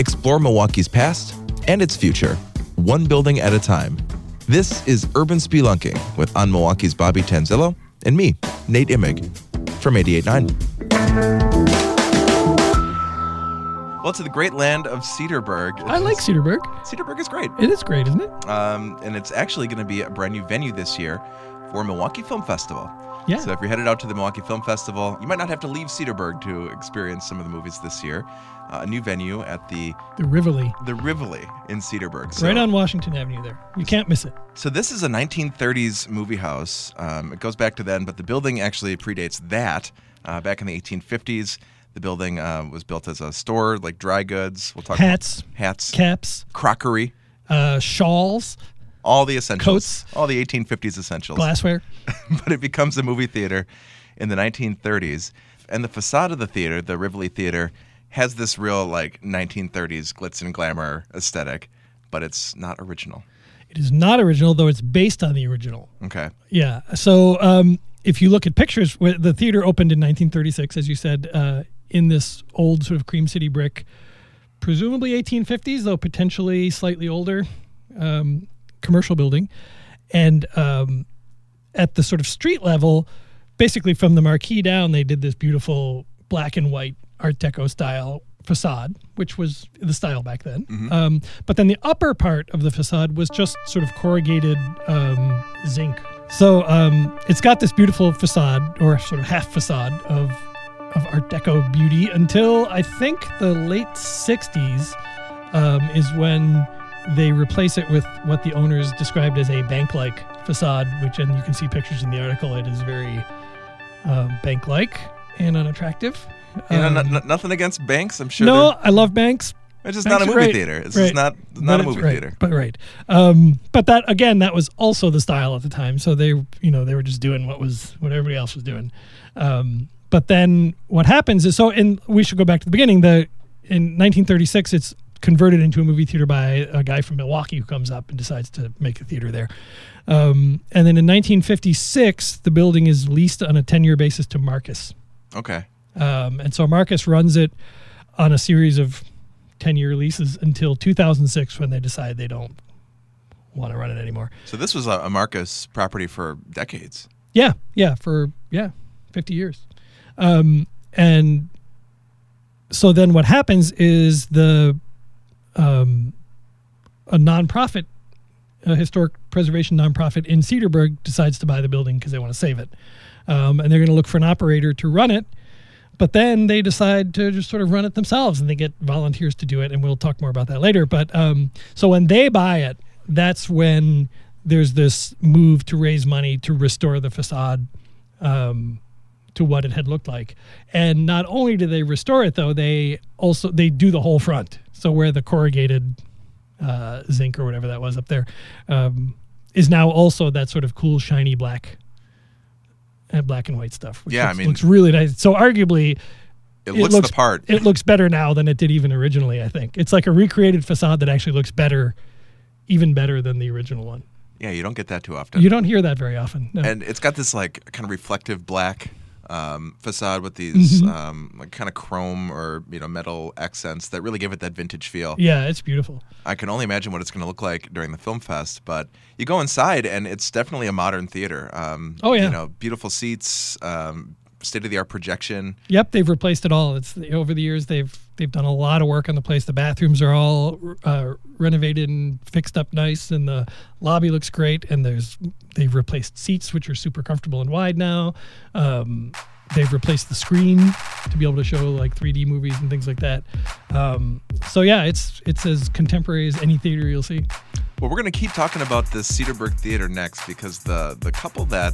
Explore Milwaukee's past and its future, one building at a time. This is Urban Spelunking with On Milwaukee's Bobby Tanzilo and me, Nate Imig, from 88.9. Well, to the great land of Cedarburg. I like Cedarburg. Cedarburg is great. It is great, isn't it? Um, and it's actually going to be a brand new venue this year for Milwaukee Film Festival. Yeah. So if you're headed out to the Milwaukee Film Festival, you might not have to leave Cedarburg to experience some of the movies this year. Uh, a new venue at the The Rivoli. the Rivoli in Cedarburg. So, right on Washington Avenue there. You can't miss it. So this is a 1930s movie house. Um, it goes back to then, but the building actually predates that. Uh, back in the 1850s, the building uh, was built as a store, like dry goods. We'll talk Hats, about hats, caps, crockery, uh, shawls, all the essentials, Coats. all the 1850s essentials. glassware. but it becomes a movie theater in the 1930s. And the facade of the theater, the Rivoli Theater, has this real like 1930s glitz and glamour aesthetic, but it's not original. It is not original, though it's based on the original. Okay. Yeah. So um, if you look at pictures, the theater opened in 1936, as you said, uh, in this old sort of Cream City brick, presumably 1850s, though potentially slightly older um, commercial building. And um, at the sort of street level, basically from the marquee down, they did this beautiful black and white Art Deco style facade, which was the style back then. Um, but then the upper part of the facade was just sort of corrugated um, zinc. So um, it's got this beautiful facade, or sort of half facade of of Art Deco beauty until I think the late '60s um, is when they replace it with what the owners described as a bank-like facade, which, and you can see pictures in the article. It is very um, bank-like and unattractive. You know, Um, no- no- nothing against banks. I'm sure. no, I love banks. it's just banks not a movie great. theater. It's Right. just not not But a movie right, theater. But right. Um, but that again, that was also the style at the time. So they, you know, they were just doing what was what everybody else was doing. Um, but then what happens is so, and we should go back to the beginning. The in 1936, it's converted into a movie theater by a guy from Milwaukee who comes up and decides to make a theater there. Um, and then in 1956, the building is leased on a 10-year basis to Marcus. Okay. Um, and so Marcus runs it on a series of 10 year leases until 2006 when they decide they don't want to run it anymore. So this was a, a Marcus property for decades. Yeah, yeah, for, yeah, 50 years. Um, and so then what happens is the, um, a nonprofit, a historic preservation nonprofit in Cedarburg decides to buy the building because they want to save it. Um, and they're going to look for an operator to run it. But then they decide to just sort of run it themselves and they get volunteers to do it. And we'll talk more about that later. But um, so when they buy it, that's when there's this move to raise money to restore the facade um, to what it had looked like. And not only do they restore it, though, they also they do the whole front. So where the corrugated uh, zinc or whatever that was up there um, is now also that sort of cool shiny black and black and white stuff. Which Yeah, I looks, mean- looks really nice. So arguably, It, looks, looks the part. it looks better now than it did even originally. I think it's like a recreated facade that actually looks better, even better than the original one. yeah, you don't get that too often. You don't hear that very often. No. and it's got this like kind of reflective black um, facade with these Mm-hmm. um, like kind of chrome or you know metal accents that really give it that vintage feel. yeah, it's beautiful. I can only imagine what it's going to look like during the film fest. But you go inside, and it's definitely a modern theater. Um, Oh, yeah. you know, beautiful seats, um, state of the art projection. Yep, they've replaced it all. It's over the years they've they've done a lot of work on the place. The bathrooms are all uh, renovated and fixed up nice, and the lobby looks great. And there's they've replaced seats, which are super comfortable and wide now. Um, they've replaced the screen to be able to show like 3D movies and things like that. Um, so yeah, it's it's as contemporary as any theater you'll see. Well, we're going to keep talking about the Cedarburg Theater next because the the couple that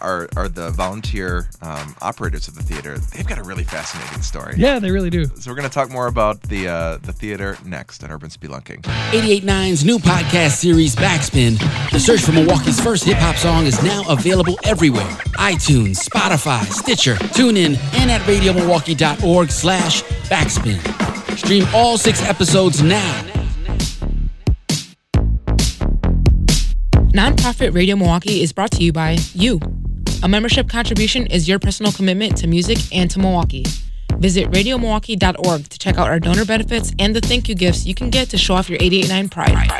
are are the volunteer um, operators of the theater, they've got a really fascinating story. Yeah, they really do. So we're going to talk more about the uh, the theater next on Urban Spelunking. 889's new podcast series, Backspin. The search for Milwaukee's first hip hop song is now available everywhere iTunes, Spotify, Stitcher, TuneIn, and at radiomilwaukee.org slash backspin. Stream all six episodes now. Nonprofit Radio Milwaukee is brought to you by you. A membership contribution is your personal commitment to music and to Milwaukee. Visit radiomilwaukee.org to check out our donor benefits and the thank you gifts you can get to show off your 889 pride.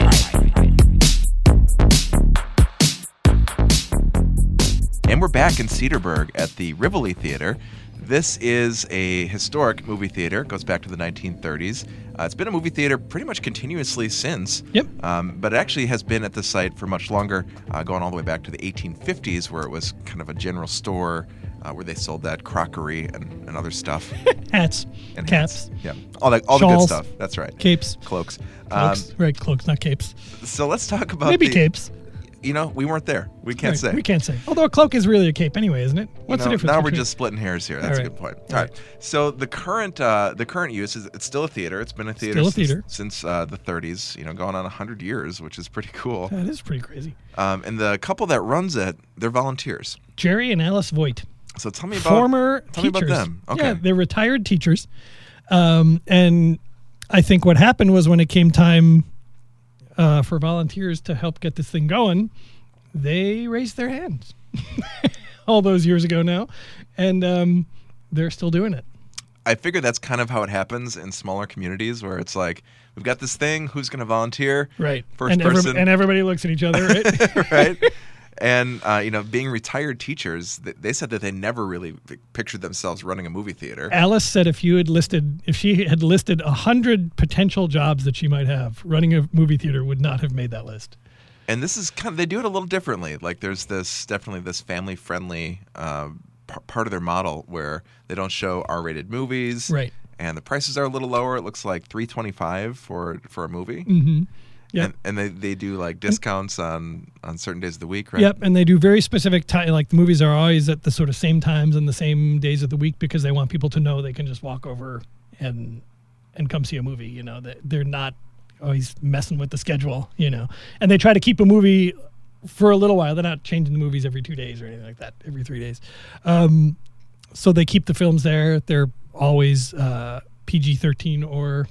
And we're back in Cedarburg at the Rivoli Theater. This is a historic movie theater. It goes back to the 1930s. Uh, it's been a movie theater pretty much continuously since. Yep. Um, but it actually has been at the site for much longer, uh, going all the way back to the 1850s, where it was kind of a general store uh, where they sold that crockery and, and other stuff. Hats, And caps, hats. Yeah. All, that, all the good stuff. That's right. capes, Cloaks. cloaks. Um, right, cloaks, not capes. so let's talk about Maybe the- capes. You know, we weren't there. We can't Right, say. We can't say. Although a cloak is really a cape anyway, isn't it? What's No, the difference? Now we're just splitting hairs here. That's a good point. All All right. So the current uh, the current use is it's still a theater. It's been a theater Still a since, theater. since uh, the 30s. You know, going on 100 years, which is pretty cool. That is pretty crazy. Um, and the couple that runs it, they're volunteers. Jerry and Alice Voigt, So tell me about former tell me teachers. about them. Okay. Yeah, they're retired teachers. Um, and I think what happened was when it came time uh, for volunteers to help get this thing going, they raised their hands all those years ago now, and um, they're still doing it. I figure that's kind of how it happens in smaller communities where it's like we've got this thing. Who's going to volunteer? Right. First and, person. and everybody looks at each other, right? right? And uh, you know, being retired teachers, they said that they never really pictured themselves running a movie theater. Alice said if you had listed, if she had listed a hundred potential jobs that she might have, running a movie theater would not have made that list. and this is kind of they do it a little differently like there's this definitely this family friendly uh, p- part of their model where they don't show r-rated movies Right. and the prices are a little lower it looks like 325 for for a movie Mm-hmm. Yep. and, and they, they do like discounts on on certain days of the week right Yep, and they do very specific time. Like the movies are always at the sort of same times and the same days of the week because they want people to know they can just walk over and and come see a movie. You know, that they're not always messing with the schedule. You know, and they try to keep a movie for a little while. They're not changing the movies every two days or anything like that. Every three days, um, so they keep the films there. They're always uh, PG thirteen or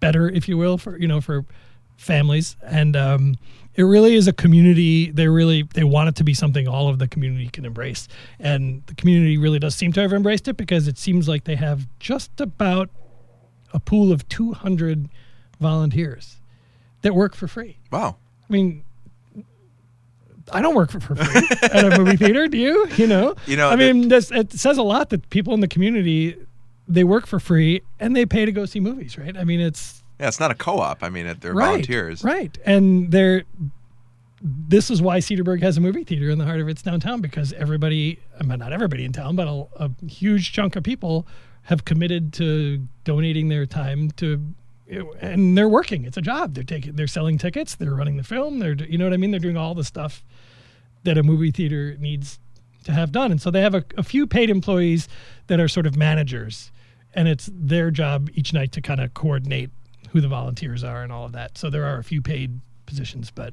better, if you will, for you know for families. And um, it really is a community. They really they want it to be something all of the community can embrace, and the community really does seem to have embraced it because it seems like they have just about a pool of 200 volunteers that work for free. wow I mean. I don't work for, for free at a movie theater. Do you? You know. You know, I mean, this, it says a lot that people in the community they work for free and they pay to go see movies, right? I mean, it's yeah it's not a co-op i mean they're right, volunteers right? And they're. This is why Cedarburg has a movie theater in the heart of its downtown because everybody, I mean, not everybody in town, but a, a huge chunk of people have committed to donating their time to, and they're working. It's a job. They're taking, they're selling tickets. They're running the film. They're, you know what I mean. They're doing all the stuff that a movie theater needs to have done. And so they have a, a few paid employees that are sort of managers, and it's their job each night to kind of coordinate who the volunteers are and all of that. So there are a few paid positions, but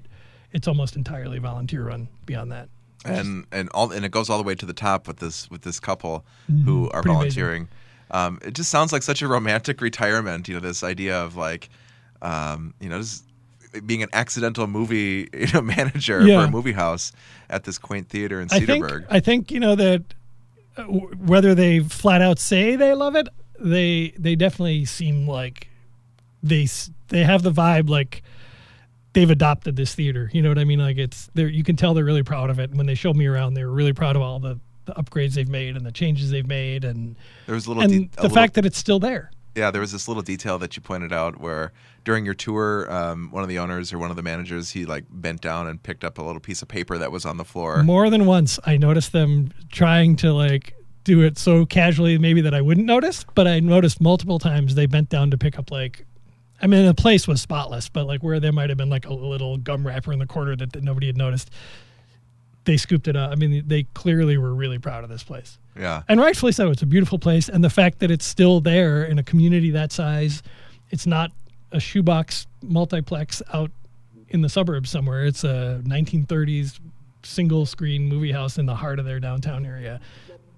it's almost entirely volunteer run beyond that. and and all and it goes all the way to the top with this with this couple Mm-hmm. who are Pretty volunteering. Um, it just sounds like such a romantic retirement. You know, this idea of like, um, you know, just being an accidental movie you know manager Yeah. for a movie house at this quaint theater in I think Cedarburg. I think you know that uh, whether they flat out say they love it, they they definitely seem like they they have the vibe like they've adopted this theater. You know what I mean? Like it's there. you can tell they're really proud of it. And when they showed me around, they were really proud of all the, the upgrades they've made and the changes they've made and there was a little, and de- a the little- fact that it's still there. yeah, there was this little detail that you pointed out where during your tour, um, one of the owners or one of the managers, he like bent down and picked up a little piece of paper that was on the floor. More than once, I noticed them trying to like do it so casually, maybe that I wouldn't notice. But I noticed multiple times they bent down to pick up like, I mean, the place was spotless, but like where there might have been like a little gum wrapper in the corner that, that nobody had noticed, they scooped it up. I mean, they clearly were really proud of this place, Yeah. and rightfully so. It's a beautiful place, and the fact that it's still there in a community that size, it's not a shoebox multiplex out in the suburbs somewhere. It's a 1930s single screen movie house in the heart of their downtown area.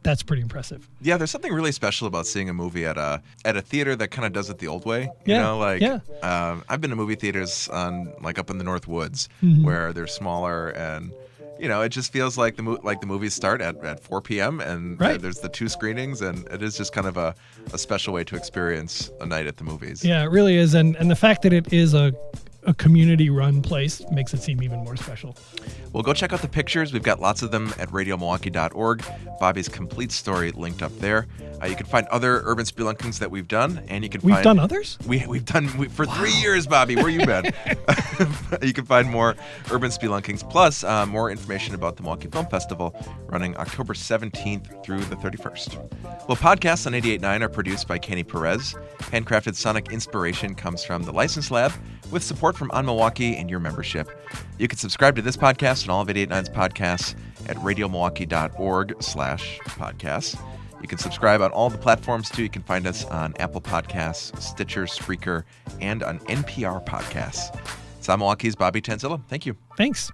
That's pretty impressive. Yeah, there's something really special about seeing a movie at a at a theater that kind of does it the old way. You Yeah, know, like yeah. um, I've been to movie theaters on like up in the North Woods Mm-hmm. where they're smaller and you know, it just feels like the mo- like the movies start at, at 4 p.m. and Right. there's the two screenings, and it is just kind of a, a special way to experience a night at the movies. Yeah, it really is, and and the fact that it is a a community run place makes it seem even more special. Well, go check out the pictures. We've got lots of them at radiomilwaukee.org. Bobby's complete story linked up there. Uh, you can find other urban spelunkings that we've done, and you can We've find done others? We, we've done we, for three years, Bobby. Where you been? you can find more urban spelunkings plus uh, more information about the Milwaukee Film Festival running October 17th through the 31st. Well, podcasts on 88.9 are produced by Kenny Perez. Handcrafted sonic inspiration comes from the License Lab with support from On Milwaukee and your membership. You can subscribe to this podcast and all of 88.9's podcasts at radiomilwaukee.org slash podcasts. You can subscribe on all the platforms too. You can find us on Apple Podcasts, Stitcher, Spreaker, and on NPR Podcasts. It's on Milwaukee's Bobby Tanzilo. Thank you. Thanks.